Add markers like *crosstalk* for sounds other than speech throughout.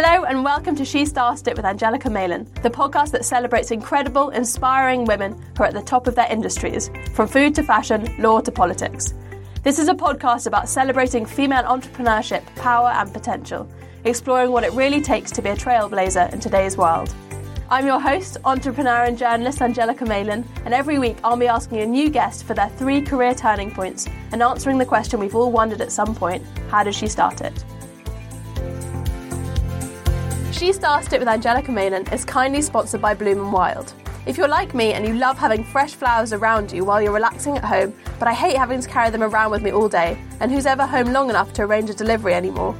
Hello and welcome to She Started It with Angelica Malin, the podcast that celebrates incredible, inspiring women who are at the top of their industries, from food to fashion, law to politics. This is a podcast about celebrating female entrepreneurship, power, and potential, exploring what it really takes to be a trailblazer in today's world. I'm your host, entrepreneur and journalist Angelica Malin, and every week I'll be asking a new guest for their three career turning points and answering the question we've all wondered at some point how did she start it? She Started It with Angelica Malin is kindly sponsored by Bloom and Wild. If you're like me and you love having fresh flowers around you while you're relaxing at home, but I hate having to carry them around with me all day, and who's ever home long enough to arrange a delivery anymore,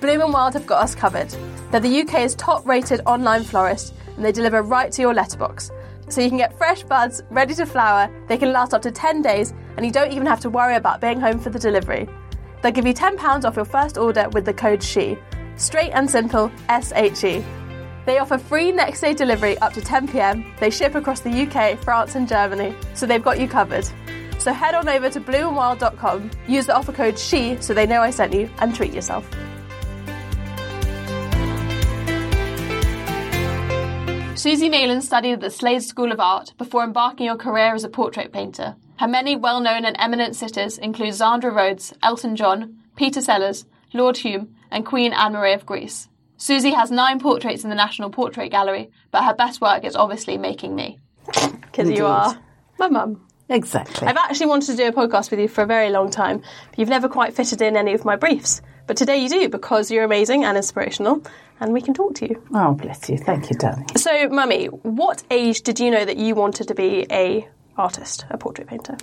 Bloom and Wild have got us covered. They're the UK's top rated online florist, and they deliver right to your letterbox. So you can get fresh buds ready to flower, they can last up to 10 days, and you don't even have to worry about being home for the delivery. They'll give you £10 off your first order with the code SHE. Straight and simple, SHE. They offer free next day delivery up to 10pm. They ship across the UK, France, and Germany, so they've got you covered. So head on over to bloomandwild.com, use the offer code SHE so they know I sent you, and treat yourself. Suzi Malin studied at the Slade School of Art before embarking on a career as a portrait painter. Her many well known and eminent sitters include Zandra Rhodes, Elton John, Peter Sellers, Lord Hume, and Queen Anne Marie of Greece. Suzi has nine portraits in the National Portrait Gallery, but her best work is obviously making me. Because you are my mum. Exactly. I've actually wanted to do a podcast with you for a very long time, but you've never quite fitted in any of my briefs. But today you do because you're amazing and inspirational, and we can talk to you. Oh, bless you. Thank you, darling. So, Mummy, what age did you know that you wanted to be a artist, a portrait painter?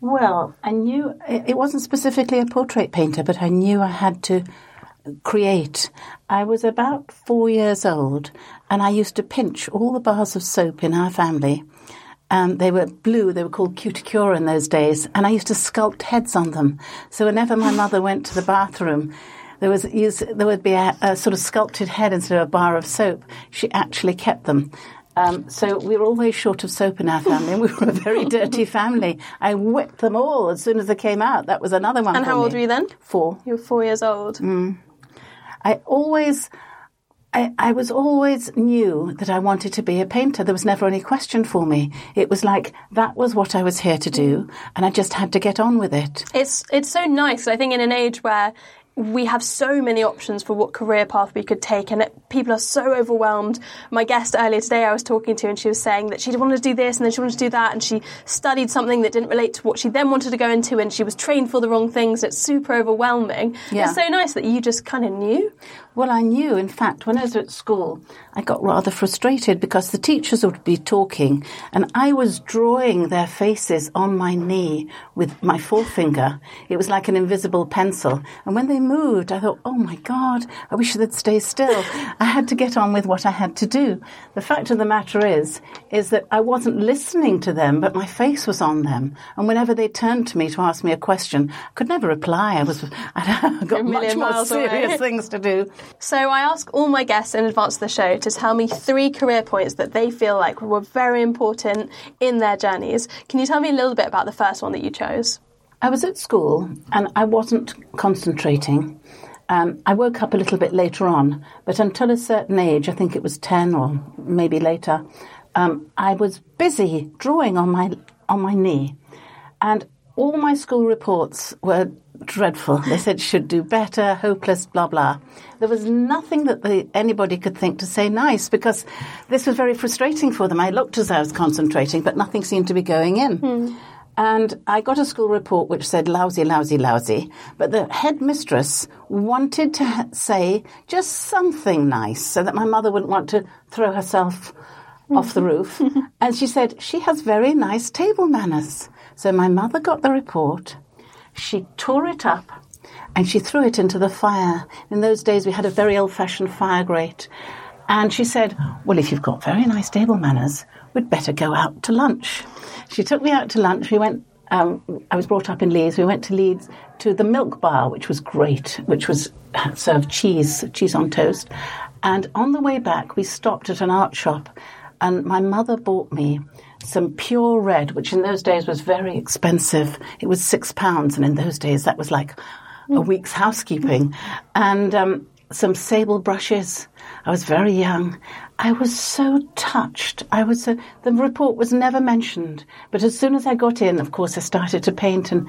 Well, I knew it wasn't specifically a portrait painter, but I knew I had to create. I was about four years old, and I used to pinch all the bars of soap in our family. Um, they were blue, they were called cuticura in those days, and I used to sculpt heads on them. So whenever my mother went to the bathroom, there was there would be a, a, sort of sculpted head instead of a bar of soap. She actually kept them. Um, so we were always short of soap in our family, and we were a very *laughs* dirty family. I whipped them all as soon as they came out. That was another one. And how me. old were you then? Four. You were four years old. Mm. I always, I, I was always knew that I wanted to be a painter. There was never any question for me. It was like that was what I was here to do, and I just had to get on with it. It's it's so nice. I think in an age where we have so many options for what career path we could take, and it, people are so overwhelmed. My guest earlier today, I was talking to, and she was saying that she wanted to do this and then she wanted to do that, and she studied something that didn't relate to what she then wanted to go into, and she was trained for the wrong things. It's super overwhelming. Yeah. It's so nice that you just kind of knew. Well, I knew, in fact, when I was at school, I got rather frustrated because the teachers would be talking and I was drawing their faces on my knee with my forefinger. It was like an invisible pencil. And when they moved, I thought, oh my God, I wish they'd stay still. I had to get on with what I had to do. The fact of the matter is, is that I wasn't listening to them, but my face was on them. And whenever they turned to me to ask me a question, I could never reply. I was, *laughs* I got much more serious away. *laughs* things to do. So I ask all my guests in advance of the show to tell me three career points that they feel like were very important in their journeys. Can you tell me a little bit about the first one that you chose? I was at school and I wasn't concentrating. Um, I woke up a little bit later on, but until a certain age, I think it was 10 or maybe later, um, I was busy drawing on my, on my knee. And all my school reports were dreadful. They said should do better, hopeless, blah blah. There was nothing that anybody could think to say nice because this was very frustrating for them. I looked as I was concentrating, but nothing seemed to be going in. Hmm. And I got a school report which said lousy, lousy, lousy. But the headmistress wanted to say just something nice so that my mother wouldn't want to throw herself off the roof. *laughs* and she said, she has very nice table manners. So my mother got the report. She tore it up and she threw it into the fire. In those days, we had a very old fashioned fire grate. And she said, Well, if you've got very nice table manners, we'd better go out to lunch. She took me out to lunch. We went, um, I was brought up in Leeds. We went to Leeds to the Milk Bar, which was great, which was served cheese, cheese on toast. And on the way back, we stopped at an art shop, and my mother bought me some pure red, which in those days was very expensive. It was six pounds, and in those days that was like a week's housekeeping. And um, some sable brushes. I was very young. I was so touched. I was so, the report was never mentioned, but as soon as I got in, of course, I started to paint, and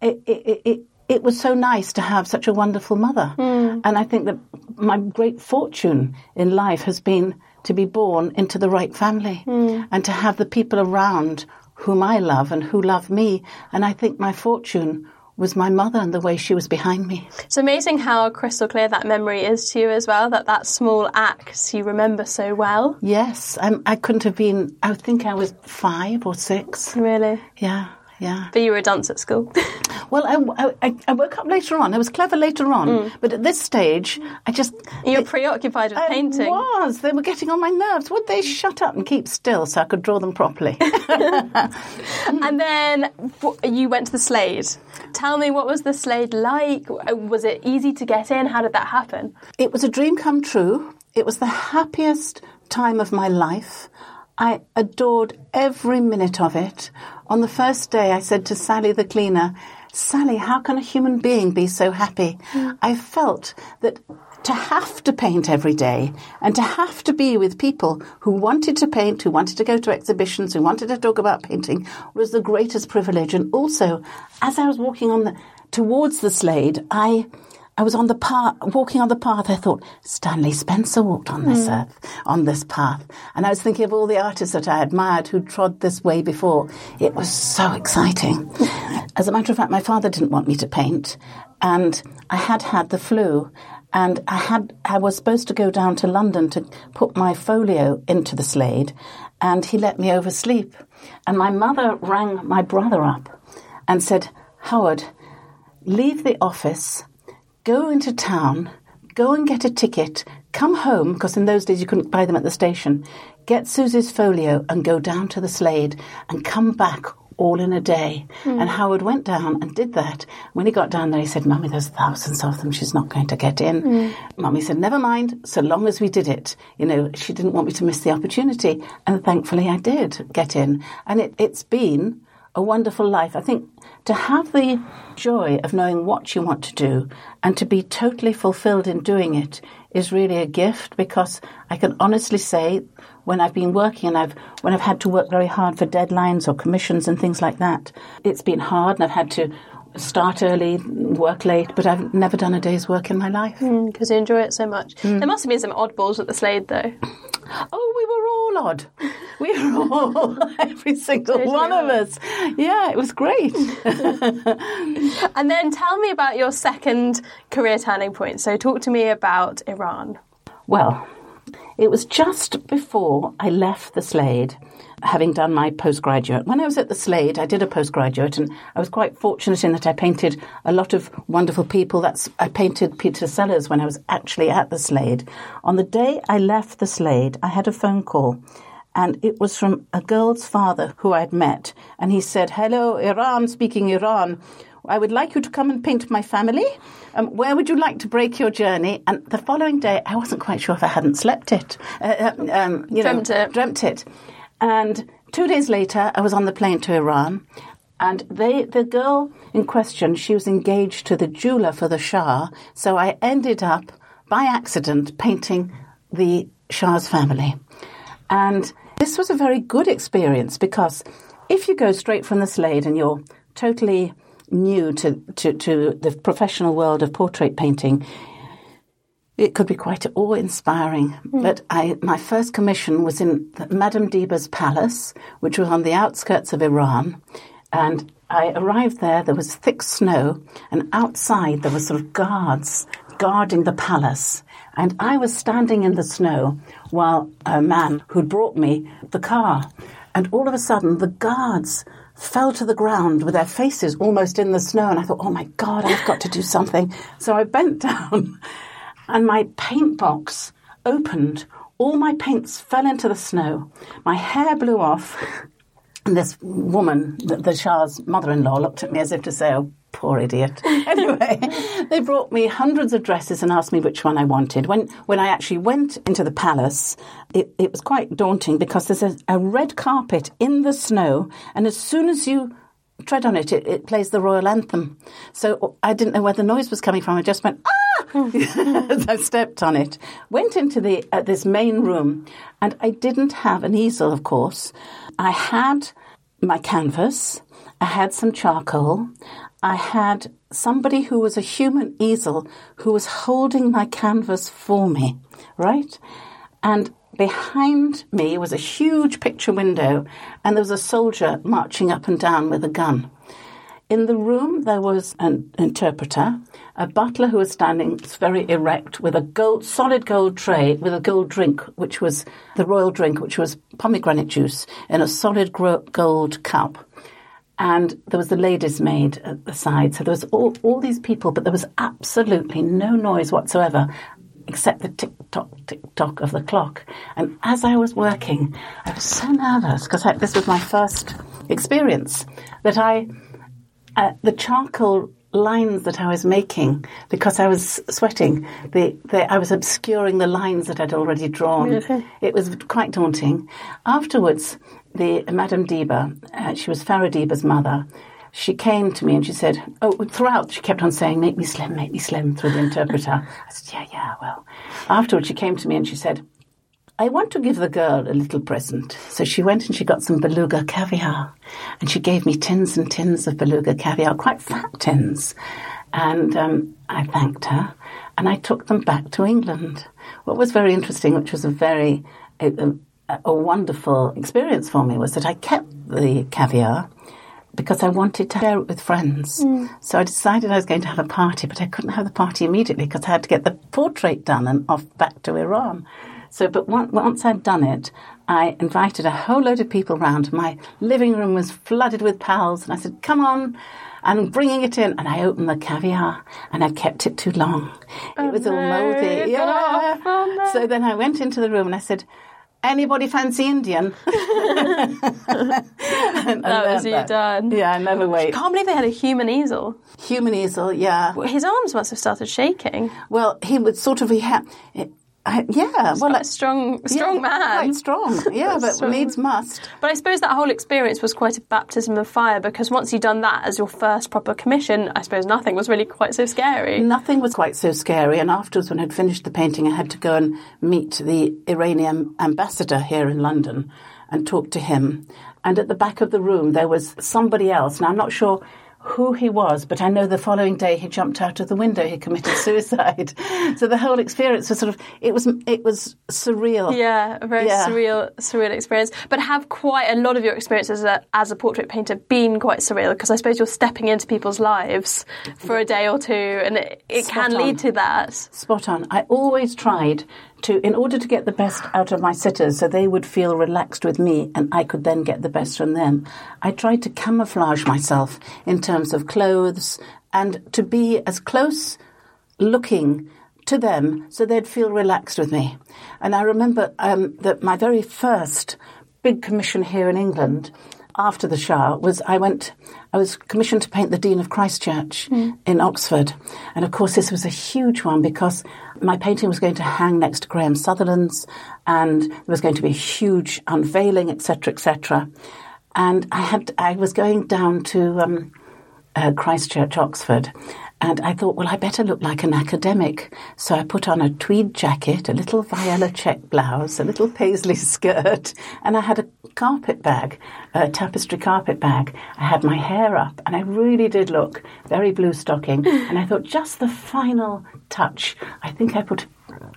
it it it, it was so nice to have such a wonderful mother. Hmm. And I think that my great fortune in life has been to be born into the right family hmm. and to have the people around whom I love and who love me. And I think my fortune was my mother and the way she was behind me. It's amazing how crystal clear that memory is to you as well, that that small act you remember so well. Yes, I'm, I couldn't have been, I think I was five or six. Really? Yeah, yeah. But you were a dance at school. *laughs* Well, I, I, I woke up later on. I was clever later on. Mm. But at this stage, I just. you were preoccupied with I painting. was. They were getting on my nerves. Would they shut up and keep still so I could draw them properly? *laughs* And then you went to the Slade. Tell me, what was the Slade like? Was it easy to get in? How did that happen? It was a dream come true. It was the happiest time of my life. I adored every minute of it. On the first day, I said to Sally the cleaner, Sally, how can a human being be so happy? Hmm. I felt that to have to paint every day and to have to be with people who wanted to paint, who wanted to go to exhibitions, who wanted to talk about painting was the greatest privilege. And also, as I was walking on the, towards the Slade, I I was on the path, walking on the path. I thought Stanley Spencer walked on this hmm. earth, on this path, and I was thinking of all the artists that I admired who trod this way before. It was so exciting. *laughs* As a matter of fact, my father didn't want me to paint, and I had had the flu, and I had I was supposed to go down to London to put my folio into the Slade, and he let me oversleep, and my mother rang my brother up, and said, Howard, leave the office go into town, go and get a ticket, come home, because in those days you couldn't buy them at the station, get Suzi's folio and go down to the Slade and come back all in a day. Hmm. And Howard went down and did that. When he got down there, he said, Mummy, there's thousands of them. She's not going to get in. Hmm. Mummy said, Never mind, so long as we did it. You know, she didn't want me to miss the opportunity. And thankfully, I did get in. And it, it's been a wonderful life. I think to have the joy of knowing what you want to do and to be totally fulfilled in doing it is really a gift because I can honestly say when I've been working and I've when I've had to work very hard for deadlines or commissions and things like that, it's been hard and I've had to start early, work late, but I've never done a day's work in my life. Hmm, because you enjoy it so much. Hmm. There must have been some oddballs at the Slade, though. Oh, we were all odd. We were *laughs* all, every single one of us. Yeah, it was great. *laughs* And then tell me about your second career turning point. So, talk to me about Iran. Well, it was just before I left the Slade, having done my postgraduate. When I was at the Slade, I did a postgraduate, and I was quite fortunate in that I painted a lot of wonderful people. That's I painted Peter Sellers when I was actually at the Slade. On the day I left the Slade, I had a phone call. And it was from a girl's father who I'd met. And he said, Hello, Iran, speaking Iran. I would like you to come and paint my family. Um, where would you like to break your journey? And the following day, I wasn't quite sure if I hadn't slept it. Uh, um, you Dreamt know, it. Dreamt it. And two days later, I was on the plane to Iran. And they, the girl in question, she was engaged to the jeweler for the Shah. So I ended up, by accident, painting the Shah's family. And this was a very good experience because if you go straight from the Slade and you're totally new to, to, to the professional world of portrait painting, it could be quite awe inspiring. Hmm. But I, my first commission was in Madame Diba's palace, which was on the outskirts of Tehran. And I arrived there, there was thick snow, and outside there were sort of guards guarding the palace. And I was standing in the snow while a man who'd brought me the car. And all of a sudden, the guards fell to the ground with their faces almost in the snow. And I thought, oh my God, I've got to do something. So I bent *laughs* down and my paint box opened. All my paints fell into the snow. My hair blew off. *laughs* And this woman, the, the Shah's mother in law, looked at me as if to say, oh, poor idiot. *laughs* anyway, *laughs* they brought me hundreds of dresses and asked me which one I wanted. When, when I actually went into the palace, it, it was quite daunting because there's a, a red carpet in the snow, and as soon as you tread on it, it, it plays the royal anthem. So I didn't know where the noise was coming from. I just went, ah! *laughs* I stepped on it. Went into the uh, this main room, and I didn't have an easel, of course. I had my canvas. I had some charcoal. I had somebody who was a human easel who was holding my canvas for me, right? And behind me was a huge picture window, and there was a soldier marching up and down with a gun. In the room, there was an interpreter, a butler who was standing very erect with a gold, solid gold tray with a gold drink, which was the royal drink, which was pomegranate juice in a solid gold cup. And there was the lady's maid at the side. So there was all, all these people, but there was absolutely no noise whatsoever except the tick tock, tick tock of the clock. And as I was working, I was so nervous because this was my first experience that I, uh, the charcoal lines that I was making because I was sweating. The, the, I was obscuring the lines that I'd already drawn. It was quite daunting. Afterwards, the Madame Diba, uh, she was Farah Diba's mother, she came to me and she said, oh, throughout she kept on saying, make me slim, make me slim through the interpreter. I said, yeah, yeah, well. Afterwards she came to me and she said, I want to give the girl a little present. So she went and she got some beluga caviar and she gave me tins and tins of beluga caviar, quite fat tins. And um, I thanked her and I took them back to England. What was very interesting, which was a very, a, a, a wonderful experience for me, was that I kept the caviar because I wanted to share it with friends. Mm. So I decided I was going to have a party, but I couldn't have the party immediately because I had to get the portrait done and off back to Iran. So, but once I'd done it, I invited a whole load of people round. My living room was flooded with pals, and I said, "Come on." I'm bringing it in, and I opened the caviar, and I kept it too long. Oh, it was no. all moldy. Yeah. Oh, no. So then I went into the room and I said, anybody fancy Indian? *laughs* that was you that. done. Yeah, I never wait. I can't believe they had a human easel. Human easel, yeah. His arms must have started shaking. Well, he would sort of, he had, Yeah, well, a strong, strong yeah, man. Quite strong, yeah, but strong. needs must. But I suppose that whole experience was quite a baptism of fire because once you'd done that as your first proper commission, I suppose nothing was really quite so scary. Nothing was quite so scary. And afterwards, when I'd finished the painting, I had to go and meet the Iranian ambassador here in London and talk to him. And at the back of the room, there was somebody else. Now, I'm not sure who he was, but I know the following day he jumped out of the window. He committed *laughs* suicide. so the whole experience was sort of it was it was surreal. Yeah, a very yeah. surreal surreal experience. But have quite a lot of your experiences as a, as a portrait painter been quite surreal? Because I suppose you're stepping into people's lives for a day or two, and it, it can lead to that. Spot on. I always tried to, in order to get the best out of my sitters so they would feel relaxed with me and I could then get the best from them, I tried to camouflage myself in terms of clothes and to be as close looking to them so they'd feel relaxed with me. And I remember um, that my very first big commission here in England after the Shah was I went, I was commissioned to paint the Dean of Christ Church mm. in Oxford. And of course, this was a huge one because my painting was going to hang next to Graham Sutherland's and there was going to be a huge unveiling, etc., etc. And I had, I was going down to um, uh, Christ Church, Oxford, and I thought, well, I better look like an academic. So I put on a tweed jacket, a little viola check blouse, a little paisley *laughs* skirt, and I had a carpet bag, a tapestry carpet bag. I had my hair up, and I really did look very blue stocking. *laughs* and I thought, just the final touch. I think I put,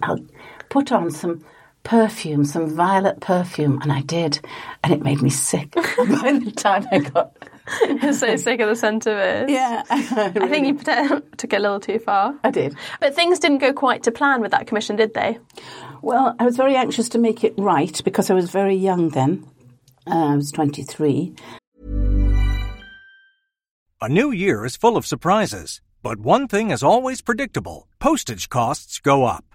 I'll put on some perfume, some violet perfume, and I did, and it made me sick. *laughs* By the time I got *laughs* so sick of the scent of it. Yeah. *laughs* I think you took it *laughs* a little too far. I did. But things didn't go quite to plan with that commission, did they? Well, I was very anxious to make it right because I was very young then. Uh, I was 23. A new year is full of surprises, but one thing is always predictable postage costs go up.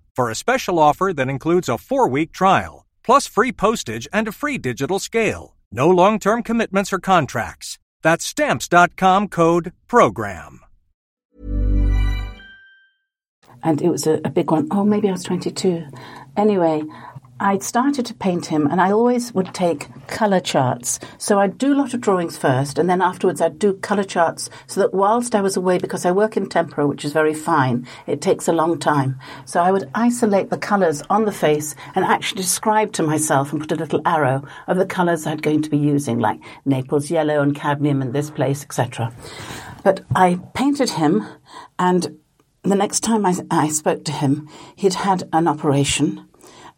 for a special offer that includes a four week trial, plus free postage and a free digital scale. No long term commitments or contracts. That's stamps.com code program. and it was a, a big one. Oh, maybe I was 22. Anyway, I'd started to paint him, and I always would take colour charts. So I'd do a lot of drawings first, and then afterwards I'd do colour charts so that whilst I was away, because I work in tempera, which is very fine, it takes a long time. So I would isolate the colours on the face and actually describe to myself and put a little arrow of the colours I'd going to be using, like Naples yellow and cadmium in this place, etc. But I painted him, and the next time I, I spoke to him, he'd had an operation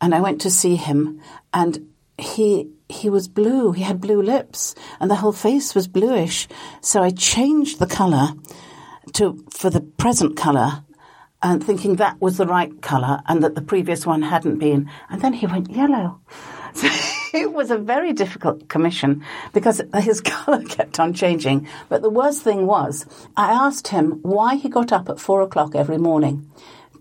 and I went to see him, and he he was blue. He had blue lips, and the whole face was bluish. So I changed the color to for the present color, and thinking that was the right color, and that the previous one hadn't been. And then he went yellow. *laughs* So it was a very difficult commission because his *laughs* colour kept on changing. But the worst thing was, I asked him why he got up at four o'clock every morning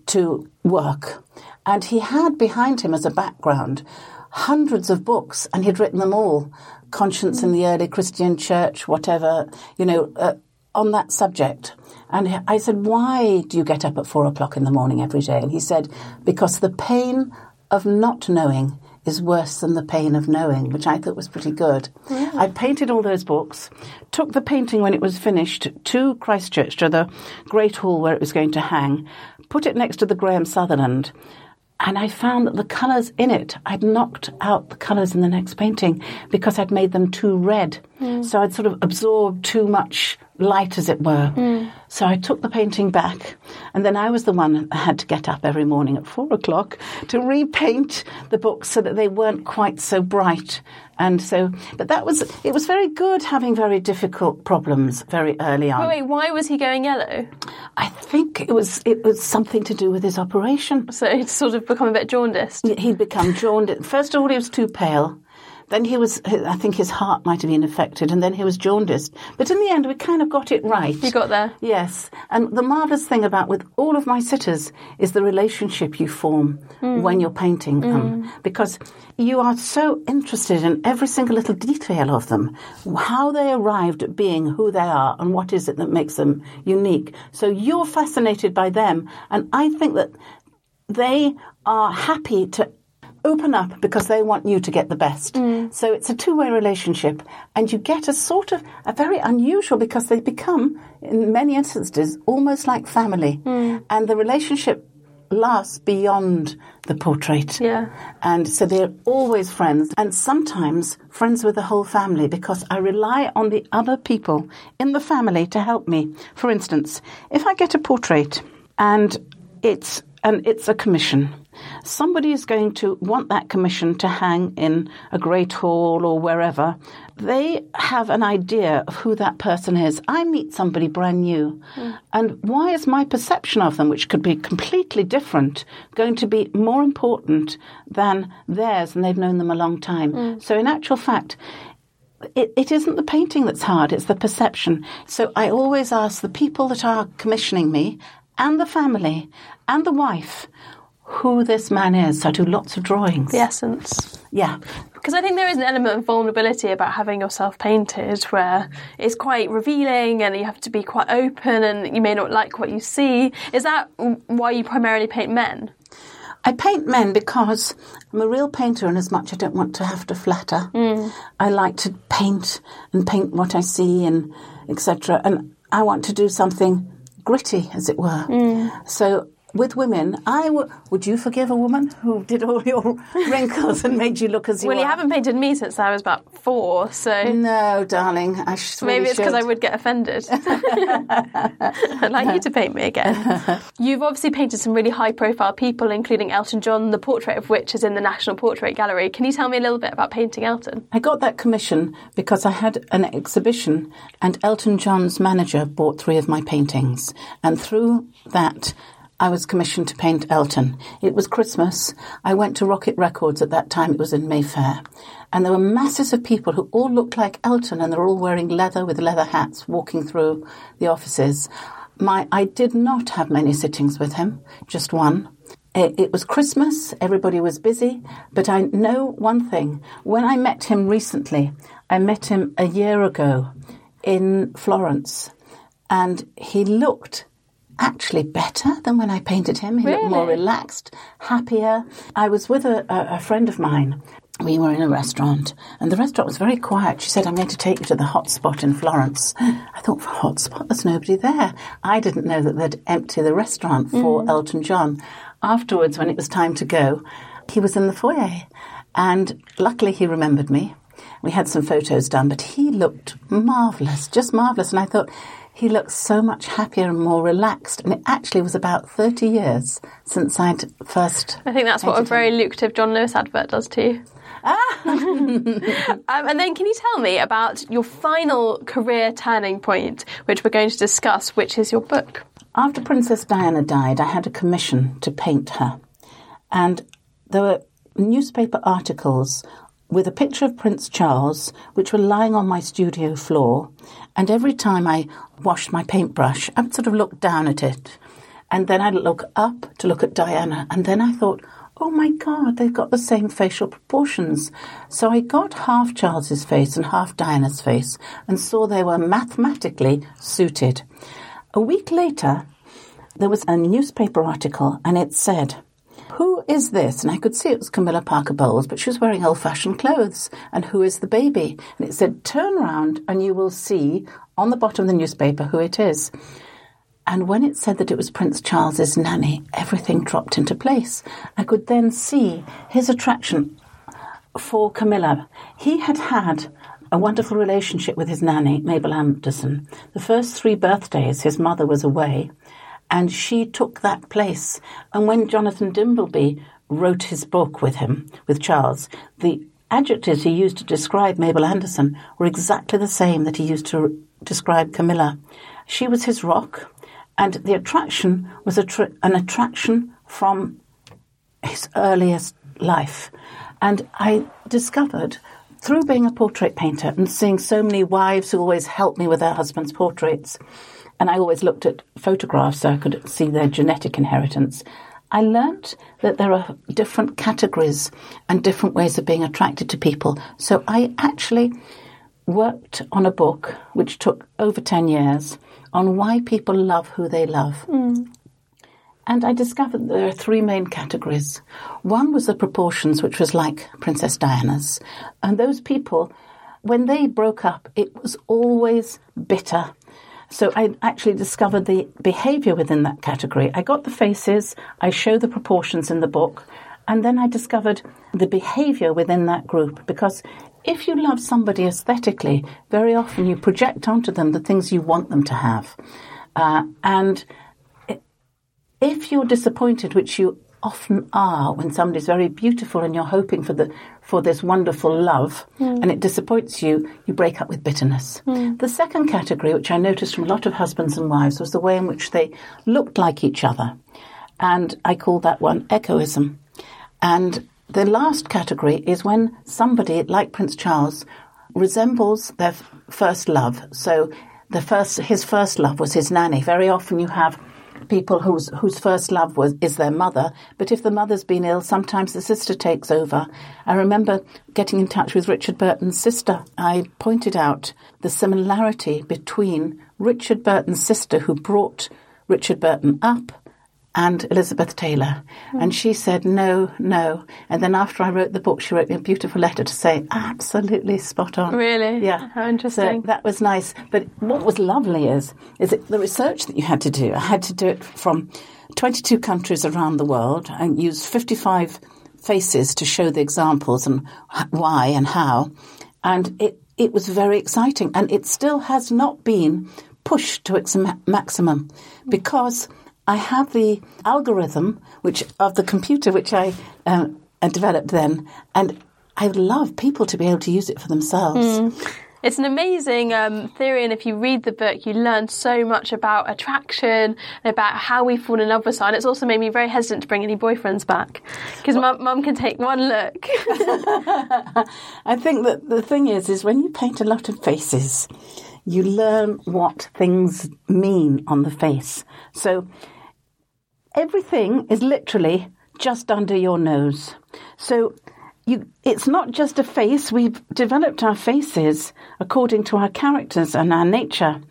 to work. And he had behind him as a background hundreds of books, and he'd written them all Conscience in the Early Christian Church, whatever, you know, uh, on that subject. And I said, Why do you get up at four o'clock in the morning every day? And he said, Because the pain of not knowing is worse than the pain of knowing, which I thought was pretty good. Yeah. I painted all those books, took the painting when it was finished to Christchurch, to the Great Hall where it was going to hang, put it next to the Graham Sutherland, and I found that the colours in it, I'd knocked out the colours in the next painting because I'd made them too red. Mm. So I'd sort of absorbed too much light, as it were. Mm. So I took the painting back, and then I was the one that had to get up every morning at four o'clock to repaint the books so that they weren't quite so bright. And so, but that was, it was very good having very difficult problems very early on. Wait, wait, why was he going yellow? I think it was, it was something to do with his operation. So he'd sort of become a bit jaundiced? He'd become jaundiced. First of all, he was too pale. Then he was, I think his heart might have been affected, and then he was jaundiced. But in the end, we kind of got it right. You got there? Yes. And the marvellous thing about with all of my sitters is the relationship you form mm. when you're painting them, mm. because you are so interested in every single little detail of them, how they arrived at being who they are, and what is it that makes them unique. So you're fascinated by them, and I think that they are happy to open up because they want you to get the best. Mm. So it's a two way relationship, and you get a sort of a very unusual because they become, in many instances, almost like family, mm. and the relationship lasts beyond the portrait. Yeah. And so they're always friends and sometimes friends with the whole family because I rely on the other people in the family to help me. For instance, if I get a portrait and it's and it's a commission Somebody is going to want that commission to hang in a great hall or wherever. They have an idea of who that person is. I meet somebody brand new, mm. and why is my perception of them, which could be completely different, going to be more important than theirs and they've known them a long time? Mm. So, in actual fact, it, it isn't the painting that's hard, it's the perception. So I always ask the people that are commissioning me and the family and the wife who this man is. So I do lots of drawings. The essence. Yeah. Because I think there is an element of vulnerability about having yourself painted where it's quite revealing and you have to be quite open and you may not like what you see. Is that why you primarily paint men? I paint men because I'm a real painter, and as much I don't want to have to flatter. Mm. I like to paint and paint what I see and etc. And I want to do something gritty, as it were. Mm. So with women, I w- would you forgive a woman who did all your *laughs* wrinkles and made you look as you Well, are? you haven't painted me since I was about four, so No, darling. I sh- maybe really it's because I would get offended. *laughs* I'd like you to paint me again. *laughs* You've obviously painted some really high profile people, including Elton John, the portrait of which is in the National Portrait Gallery. Can you tell me a little bit about painting Elton? I got that commission because I had an exhibition and Elton John's manager bought three of my paintings. And through that, I was commissioned to paint Elton. It was Christmas. I went to Rocket Records at that time. It was in Mayfair. And there were masses of people who all looked like Elton and they're all wearing leather with leather hats walking through the offices. My, I did not have many sittings with him, just one. It, it was Christmas, everybody was busy, but I know one thing. When I met him recently, I met him a year ago in Florence, and he looked actually better than when I painted him. He looked more relaxed, happier. I was with a, a, a friend of mine. We were in a restaurant, and the restaurant was very quiet. She said, I'm going to take you to the hot spot in Florence. *gasps* I thought, for hot spot, there's nobody there. I didn't know that they'd empty the restaurant for mm. Elton John. Afterwards, when it was time to go, he was in the foyer, and luckily he remembered me. We had some photos done, but he looked marvellous, just marvellous. And I thought, he looked so much happier and more relaxed. And it actually was about 30 years since I'd first. I think that's what a very him. lucrative John Lewis advert does to you. *laughs* um, and then, can you tell me about your final career turning point, which we're going to discuss, which is your book? After Princess Diana died, I had a commission to paint her. And there were newspaper articles with a picture of Prince Charles, which were lying on my studio floor. And every time I washed my paintbrush, I would sort of look down at it. And then I'd look up to look at Diana. And then I thought, oh my God, they've got the same facial proportions. So I got half Charles's face and half Diana's face and saw they were mathematically suited. A week later, there was a newspaper article and it said, Who is this? And I could see it was Camilla Parker Bowles, but she was wearing old fashioned clothes. And who is the baby? And it said, Turn round and you will see on the bottom of the newspaper who it is. And when it said that it was Prince Charles's nanny, everything dropped into place. I could then see his attraction for Camilla. He had had a wonderful relationship with his nanny, Mabel Anderson. The first three birthdays, his mother was away, and she took that place. And when Jonathan Dimbleby wrote his book with him, with Charles, the adjectives he used to describe Mabel Anderson were exactly the same that he used to describe Camilla. She was his rock, and the attraction was a tr- an attraction from his earliest life. And I discovered through being a portrait painter and seeing so many wives who always helped me with their husbands' portraits, and I always looked at photographs so I could see their genetic inheritance. I learnt that there are different categories and different ways of being attracted to people. So I actually worked on a book which took over 10 years on why people love who they love. Hmm. And I discovered there are three main categories. One was the proportions, which was like Princess Diana's. And those people, when they broke up, it was always bitter. So I actually discovered the behavior within that category. I got the faces, I show the proportions in the book, and then I discovered the behavior within that group. Because if you love somebody aesthetically, very often you project onto them the things you want them to have. Uh, and if you're disappointed, which you often are when somebody's very beautiful and you're hoping for the for this wonderful love hmm. and it disappoints you, you break up with bitterness. Hmm. The second category, which I noticed from a lot of husbands and wives, was the way in which they looked like each other. And I call that one echoism. And the last category is when somebody, like Prince Charles, resembles their f- first love. So the first, his first love was his nanny. Very often you have people whose whose first love was is their mother, but if the mother's been ill, sometimes the sister takes over. I remember getting in touch with Richard Burton's sister. I pointed out the similarity between Richard Burton's sister, who brought Richard Burton up, and Elizabeth Taylor. Hmm. And she said, no, no. And then after I wrote the book, she wrote me a beautiful letter to say, absolutely spot on. Really? Yeah. How interesting. So that was nice. But what was lovely is, is it the research that you had to do. I had to do it from 22 countries around the world and use 55 faces to show the examples and why and how. And it, it was very exciting. And it still has not been pushed to its ma- maximum hmm. because I have the algorithm which of the computer which I uh, uh, developed then, and I love people to be able to use it for themselves. It's an amazing um, theory, and if you read the book, you learn so much about attraction and about how we fall in love with someone. It's also made me very hesitant to bring any boyfriends back because mum, mum can take one look. *laughs* *laughs* I think that the thing is, is when you paint a lot of faces, you learn what things mean on the face. So everything is literally just under your nose. So you, it's not just a face. We've developed our faces according to our characters and our nature.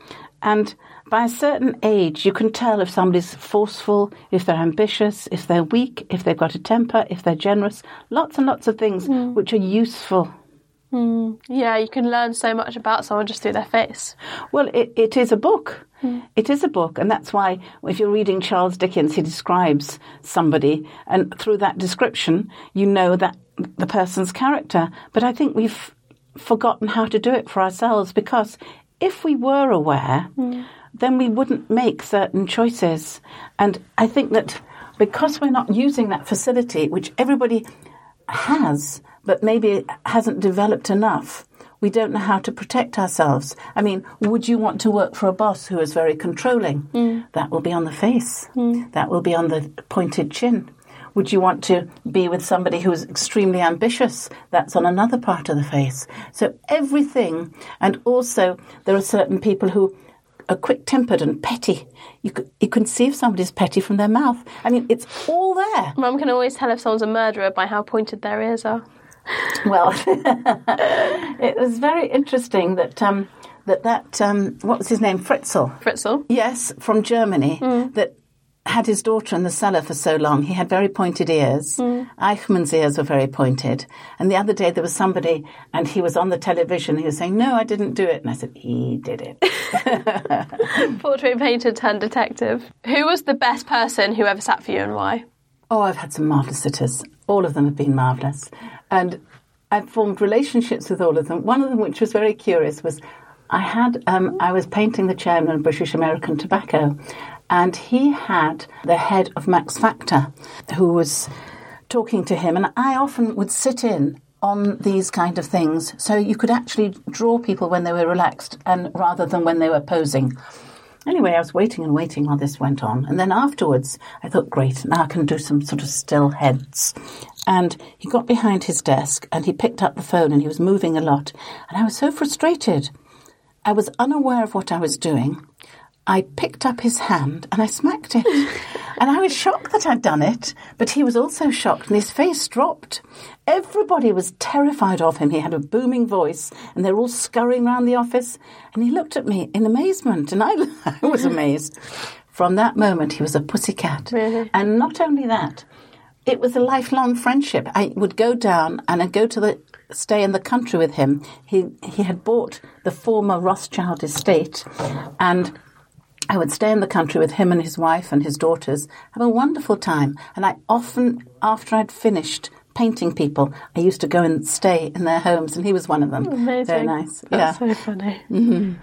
And by a certain age, you can tell if somebody's forceful, if they're ambitious, if they're weak, if they've got a temper, if they're generous. Lots and lots of things hmm. which are useful. Hmm. yeah, you can learn so much about someone just through their face. Well, it, it is a book. Hmm. It is a book, and that's why if you're reading Charles Dickens, he describes somebody, and through that description, you know that the person's character. But I think we've forgotten how to do it for ourselves because if we were aware, hmm. then we wouldn't make certain choices. And I think that because we're not using that facility, which everybody has, but maybe it hasn't developed enough. We don't know how to protect ourselves. I mean, would you want to work for a boss who is very controlling? Mm. That will be on the face. Mm. That will be on the pointed chin. Would you want to be with somebody who is extremely ambitious? That's on another part of the face. So everything, and also there are certain people who are quick tempered and petty. You, you can see if somebody's petty from their mouth. I mean, it's all there. Mum can always tell if someone's a murderer by how pointed their ears are. Well, *laughs* it was very interesting that um, that that um, what was his name, Fritzl? Fritzl. Yes, from Germany. That had his daughter in the cellar for so long. He had very pointed ears. Eichmann's ears were very pointed. And the other day there was somebody, and he was on the television. He was saying, "No, I didn't do it," and I said, "He did it." *laughs* Portrait painter turned detective. Who was the best person who ever sat for you and why? Oh, I've had some marvellous sitters. All of them have been marvellous. And I've formed relationships with all of them. One of them, which was very curious, was I had, um, I was painting the chairman of British American Tobacco, and he had the head of Max Factor, who was talking to him. And I often would sit in on these kind of things so you could actually draw people when they were relaxed and rather than when they were posing. Anyway, I was waiting and waiting while this went on. And then afterwards, I thought, great, now I can do some sort of still heads. And he got behind his desk and he picked up the phone and he was moving a lot. And I was so frustrated. I was unaware of what I was doing. I picked up his hand and I smacked it. *laughs* and I was shocked that I'd done it, but he was also shocked and his face dropped. Everybody was terrified of him. He had a booming voice and they were all scurrying around the office. And he looked at me in amazement and I, *laughs* I was amazed. From that moment, he was a pussycat. Really? And not only that, it was a lifelong friendship. I would go down and I'd go to the stay in the country with him. He he had bought the former Rothschild estate, and I would stay in the country with him and his wife and his daughters, have a wonderful time. And I often, after I'd finished painting people, I used to go and stay in their homes, and he was one of them. Amazing. Very nice. That's yeah. so funny. Mm-hmm.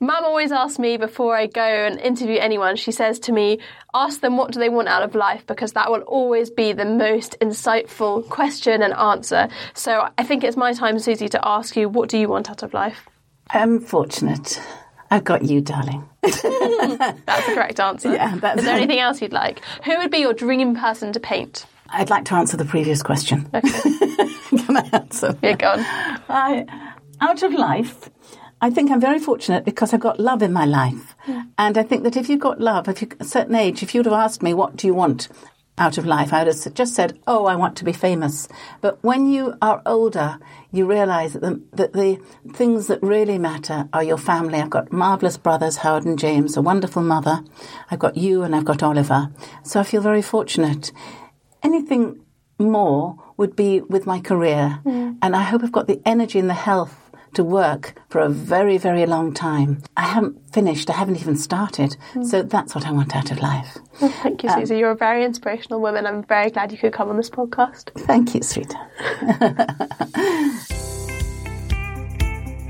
Mum always asks me before I go and interview anyone, she says to me, ask them what do they want out of life because that will always be the most insightful question and answer. So I think it's my time, Suzi, to ask you, what do you want out of life? I'm fortunate. I've got you, darling. *laughs* That's the correct answer. Yeah, that's- Is there anything else you'd like? Who would be your dream person to paint? I'd like to answer the previous question. Okay. *laughs* Can I answer? You're gone. I, out of life, I think I'm very fortunate because I've got love in my life. And I think that if you've got love, if you're a certain age, if you'd have asked me, what do you want? out of life. I would have just said, "Oh, I want to be famous." But when you are older, you realise that the, that the things that really matter are your family. I've got marvellous brothers, Howard and James, a wonderful mother. I've got you, and I've got Oliver. So I feel very fortunate. Anything more would be with my career, mm. and I hope I've got the energy and the health to work for a very, very long time. I haven't finished, I haven't even started. Mm. So that's what I want out of life. Well, thank you, Suzi. Um, You're a very inspirational woman. I'm very glad you could come on this podcast. Thank you, sweetheart. *laughs*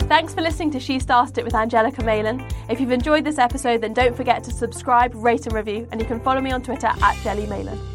Thanks for listening to She Started It with Angelica Malin. If you've enjoyed this episode, then don't forget to subscribe, rate, and review. And you can follow me on Twitter at Jelly Malin.